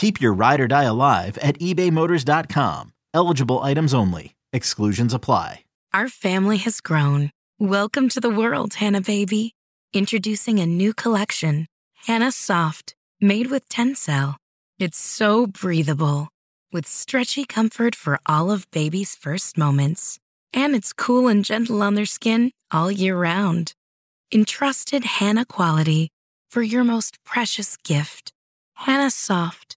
Keep your ride or die alive at ebaymotors.com. Eligible items only. Exclusions apply. Our family has grown. Welcome to the world, Hanna baby. Introducing a new collection, Hanna Soft, made with Tencel. It's so breathable, with stretchy comfort for all of baby's first moments. And it's cool and gentle on their skin all year round. Entrusted Hanna quality for your most precious gift. Hanna Soft,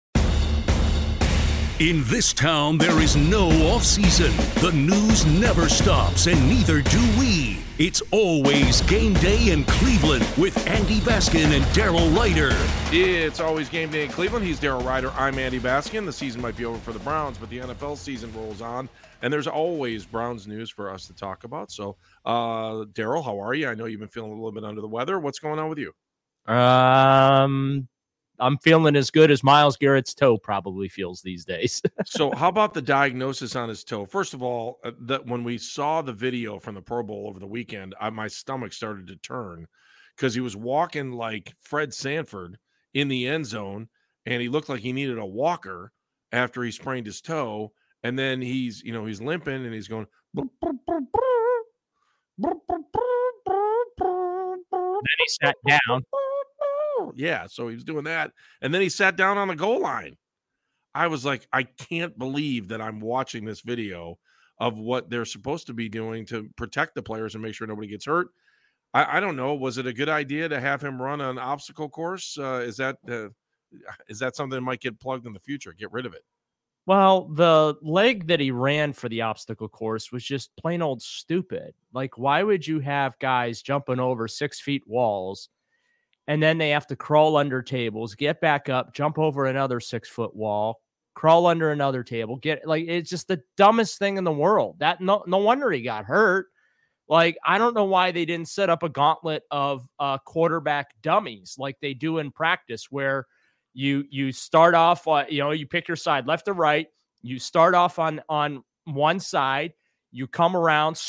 In this town, there is no off season. The news never stops, and neither do we. It's always game day in Cleveland with Andy Baskin and Daryl Ryder. It's always game day in Cleveland. He's Daryl Ryder. I'm Andy Baskin. The season might be over for the Browns, but the NFL season rolls on, and there's always Browns news for us to talk about. So, uh, Daryl, how are you? I know you've been feeling a little bit under the weather. What's going on with you? Um, I'm feeling as good as Myles Garrett's toe probably feels these days. so, how about the diagnosis on his toe? First of all, uh, that when we saw the video from the Pro Bowl over the weekend, I, my stomach started to turn because he was walking like Fred Sanford in the end zone, and he looked like he needed a walker after he sprained his toe. And then he's, you know, he's limping and he's going. Then he sat down. Yeah, so he was doing that. And then he sat down on the goal line. I was like, I can't believe that I'm watching this video of what they're supposed to be doing to protect the players and make sure nobody gets hurt. I, I don't know. Was it a good idea to have him run an obstacle course? Uh, is that uh, is that something that might get plugged in the future? Get rid of it. Well, the leg that he ran for the obstacle course was just plain old stupid. Like, why would you have guys jumping over six feet walls and then they have to crawl under tables, get back up, jump over another six foot wall, crawl under another table, get like it's just the dumbest thing in the world. That no no wonder he got hurt. Like, I don't know why they didn't set up a gauntlet of uh, quarterback dummies like they do in practice, where you you start off, uh, you know, you pick your side, left or right. You start off on on one side, you come around,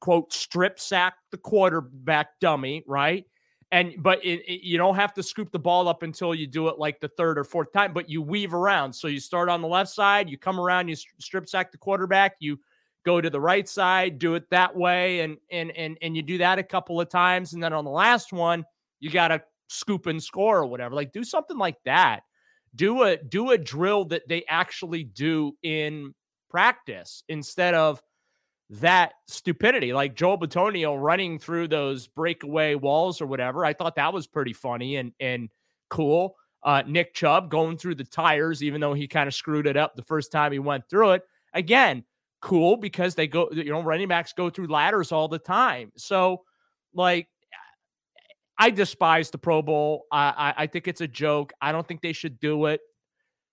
quote, strip sack the quarterback dummy, right? And but it, it, you don't have to scoop the ball up until you do it like the third or fourth time but you weave around. So you start on the left side you come around you strip sack the quarterback you go to the right side do it that way and and and, and you do that a couple of times and then on the last one you got to scoop and score or whatever. Like do something like that. Do a do a drill that they actually do in practice instead of that stupidity, like Joel Bitonio running through those breakaway walls or whatever. I thought that was pretty funny and and cool. Uh, Nick Chubb going through the tires, even though he kind of screwed it up the first time he went through it. Again, cool because they go, you know, running backs go through ladders all the time. So, like, I despise the Pro Bowl. I, I, I think it's a joke. I don't think they should do it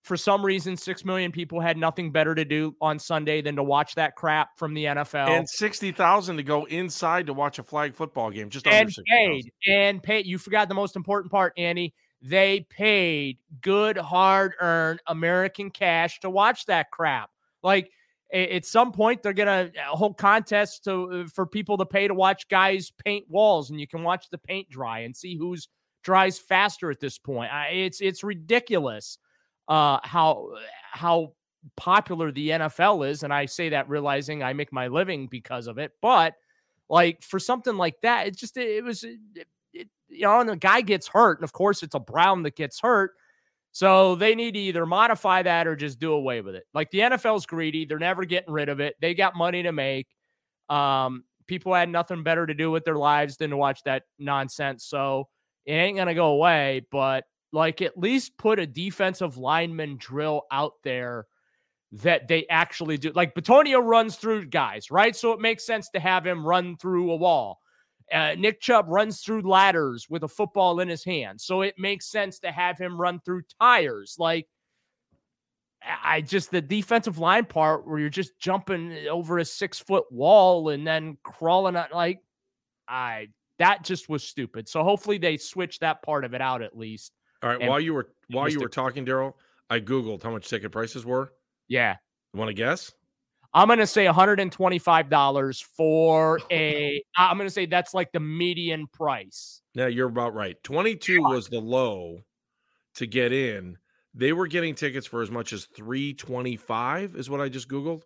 for some reason, six million people had nothing better to do on Sunday than to watch that crap from the NFL. And sixty thousand to go inside to watch a flag football game. Just and paid and paid. You forgot the most important part, Andy. They paid good, hard earned American cash to watch that crap. Like at some point, they're gonna uh, hold contests to uh, for people to pay to watch guys paint walls, and you can watch the paint dry and see who's dries faster at this point. It's it's ridiculous uh, how how popular the NFL is, and I say that realizing I make my living because of it. But like for something like that, it just it, was it, it, you know, and the guy gets hurt, and of course it's a Brown that gets hurt. So they need to either modify that or just do away with it. Like the NFL's greedy; they're never getting rid of it. They got money to make. Um, people had nothing better to do with their lives than to watch that nonsense. So it ain't gonna go away. But like, at least put a defensive lineman drill out there that they actually do. Like Bitonio runs through guys, right? So it makes sense to have him run through a wall. Uh, Nick Chubb runs through ladders with a football in his hand. So it makes sense to have him run through tires. Like, I just, the defensive line part where you're just jumping over a six foot wall and then crawling out, like, I, that just was stupid. So hopefully they switch that part of it out at least. All right. while you were, while you were talking, Daryl, I Googled how much ticket prices were. Yeah. You want to guess? I'm going to say $125 for a I'm going to say that's like the median price. Yeah, you're about right. 22 was the low to get in. They were getting tickets for as much as 325 is what I just googled.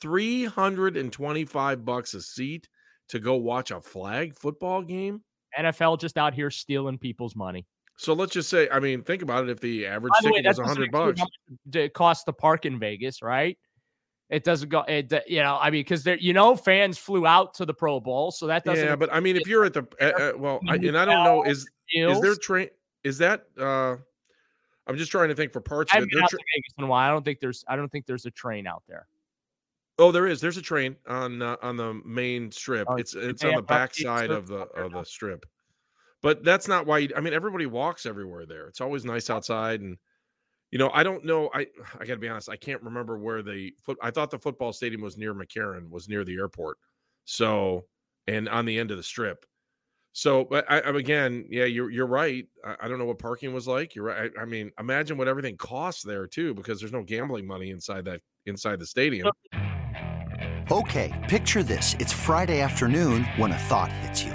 325 bucks a seat to go watch a flag football game. NFL just out here stealing people's money. So let's just say, I mean, think about it. If the average the ticket way, was hundred bucks, it costs to park in Vegas, right? It doesn't go. It you know, I mean, because there, you know, fans flew out to the Pro Bowl, so that doesn't. Yeah, but I mean, if you're at the uh, uh, well, I, and I don't know, is is there train? Is that? uh I'm just trying to think for parts I've of it. Been out tra- to Vegas in a while. I don't think there's. I don't think there's a train out there. Oh, there is. There's a train on uh, on the main strip. Oh, it's it's on the back side of the of the strip. But that's not why. You, I mean, everybody walks everywhere there. It's always nice oh. outside, and you know, I don't know. I I got to be honest. I can't remember where the foot. I thought the football stadium was near McCarran, was near the airport. So, and on the end of the strip. So, but I, I again, yeah, you're you're right. I, I, don't know what parking was like. You're right. I, I mean, imagine what everything costs there too, because there's no gambling money inside that inside the stadium. Okay, picture this: it's Friday afternoon when a thought hits you.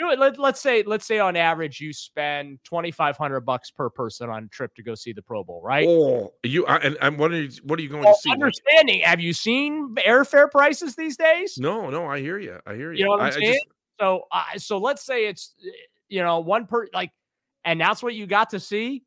let, let's say let's say on average you spend 2500 bucks per person on a trip to go see the pro bowl right? Oh you and, and what are you what are you going well, to see understanding. Have you seen airfare prices these days? No no i hear you i hear you you know what i'm I, saying I just... so uh, so let's say it's you know one per like and that's what you got to see?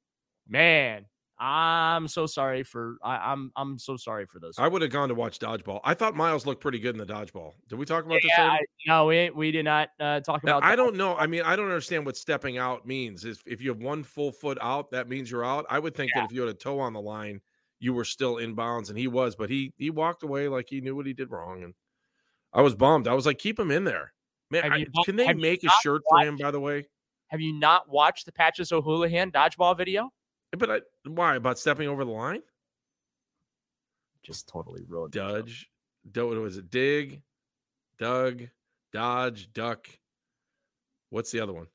Man I'm so sorry for I, am I'm, I'm so sorry for those. I would have gone to watch dodgeball. I thought Myles looked pretty good in the dodgeball. Did we talk about yeah, this? I, no, we we did not uh, talk now, about. I don't know. I mean, I don't understand what stepping out means. If if you have one full foot out, that means you're out. I would think yeah. that if you had a toe on the line, you were still in bounds, and he was, but he he walked away like he knew what he did wrong, and I was bummed. I was like, keep him in there, man. I, can they make a shirt watched, for him? By the way, have you not watched the Patches O'Houlihan dodgeball video? But I, why about stepping over the line? Just totally ruined. Dodge, do, was it? Dig, Doug, Dodge, Duck. What's the other one?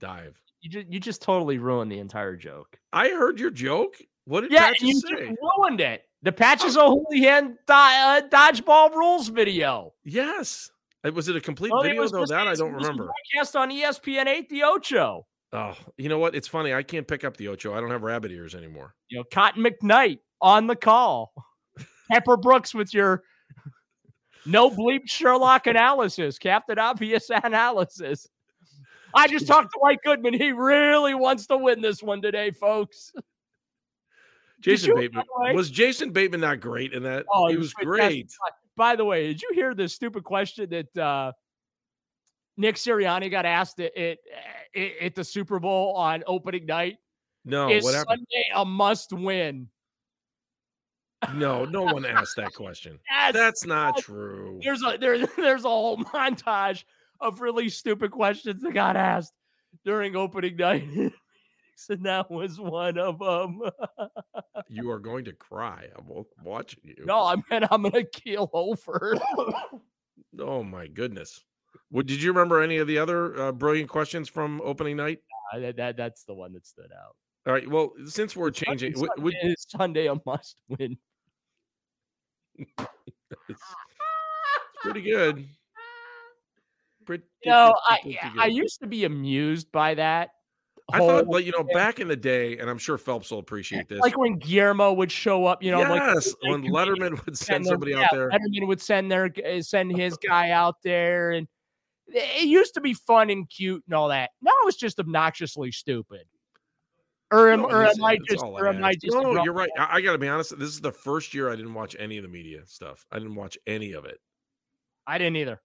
Dive. You just you just totally ruined the entire joke. I heard your joke. What did yeah, Patches you say? ruined it. The Patches O'Houlihan uh, dodgeball rules video. Yes. Was it a complete well, video though? That I don't remember. Broadcast on ESPN eight the Ocho. Oh, you know what? It's funny. I can't pick up the Ocho. I don't have rabbit ears anymore. You know, Cotton McKnight on the call. Pepper Brooks with your no bleep Sherlock analysis, Captain Obvious analysis. I just talked to Mike Goodman. He really wants to win this one today, folks. Jason Bateman was Jason Bateman not great in that? Oh, he was, great. By the way, did you hear the stupid question that uh, Nick Sirianni got asked it, at, at the Super Bowl on opening night. No, whatever. is Sunday a must win? No, no one asked that question. Yes, That's not true. There's a there, there's a whole montage of really stupid questions that got asked during opening night. and that was one of them. You are going to cry. I'm watching you. no, I meant I'm gonna keel over. Oh my goodness. What did you remember any of the other uh, brilliant questions from opening night? Uh, that, that that's the one that stood out. All right. Well, since we're changing, Sunday, would- would- is Sunday a must win? it's pretty good. Pretty, You know, I pretty I good. used to be amused by that. I thought, like you know, back in the day, and I'm sure Phelps will appreciate this. like when Guillermo would show up, you know, yes, like when Letterman would send their- somebody yeah, out there. Letterman would send their uh, send his guy out there, and it used to be fun and cute and all that. Now it's just obnoxiously stupid. Or am, No, or am I just or am I asked. just a No, you're right. I, I got to be honest. This is the first year I didn't watch any of the media stuff. I didn't watch any of it. I didn't either.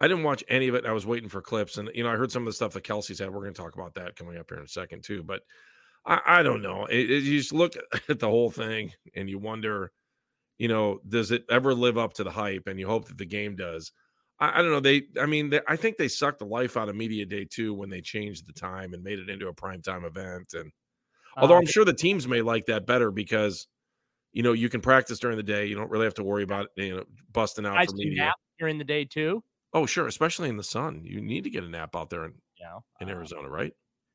I didn't watch any of it. I was waiting for clips, and you know, I heard some of the stuff that Kelce said. We're going to talk about that coming up here in a second too. But I, I don't know. It, it- you just look at the whole thing, and you wonder, you know, does it ever live up to the hype? And you hope that the game does. I, I don't know. They, I mean, they, I think they sucked the life out of media day too when they changed the time and made it into a primetime event. And although Uh, I'm sure the teams may like that better because. You know, you can practice during the day. You don't really have to worry about you know busting out guys for media. nap during the day too. Oh, sure, especially in the sun. You need to get a nap out there in, know, in Uh, Arizona, right?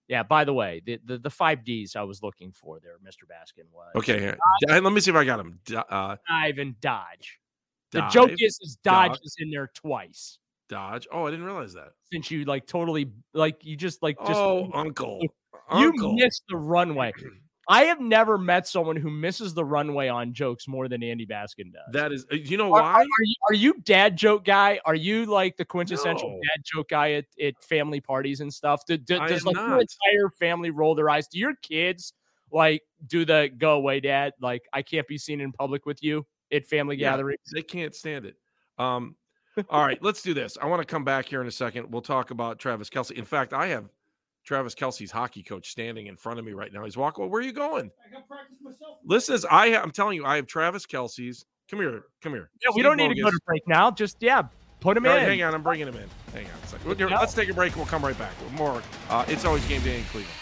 Yeah. By the way, the, the the five Ds I was looking for there, Mr. Baskin was Okay, here. Let me see if I got him. Uh, dive and dodge. The dive, joke is, is dodge duck. is in there twice. dodge. Oh, I didn't realize that. Since you like totally like you just like just oh, uncle, you uncle. missed the runway. I have never met someone who misses the runway on jokes more than Andy Baskin does. that is. uh, You know Are- why? Are, you, are you dad joke guy? Are you like the quintessential No. dad joke guy at, at family parties and stuff? Do, do- does like your entire family roll their eyes? Do your kids like do the go away dad? Like I can't be seen in public with you at family Yeah. gatherings. They can't stand it. Um, all right, let's do this. I want to come back here in a second. We'll talk about Travis Kelce. In fact, I have Travis Kelce's hockey coach standing in front of me right now. He's walking. Well, where are you going? I got practice myself. Listen, I ha- I'm telling you, I have Travis Kelce's. Come here, come here. Yeah, we Steve don't need to go Bogus. to break now. Just yeah, put him All in. right, hang on, I'm bringing him in. Hang on a second. Good Here, to. Let's take a break. We'll come right back with more. Uh, it's always game day in Cleveland.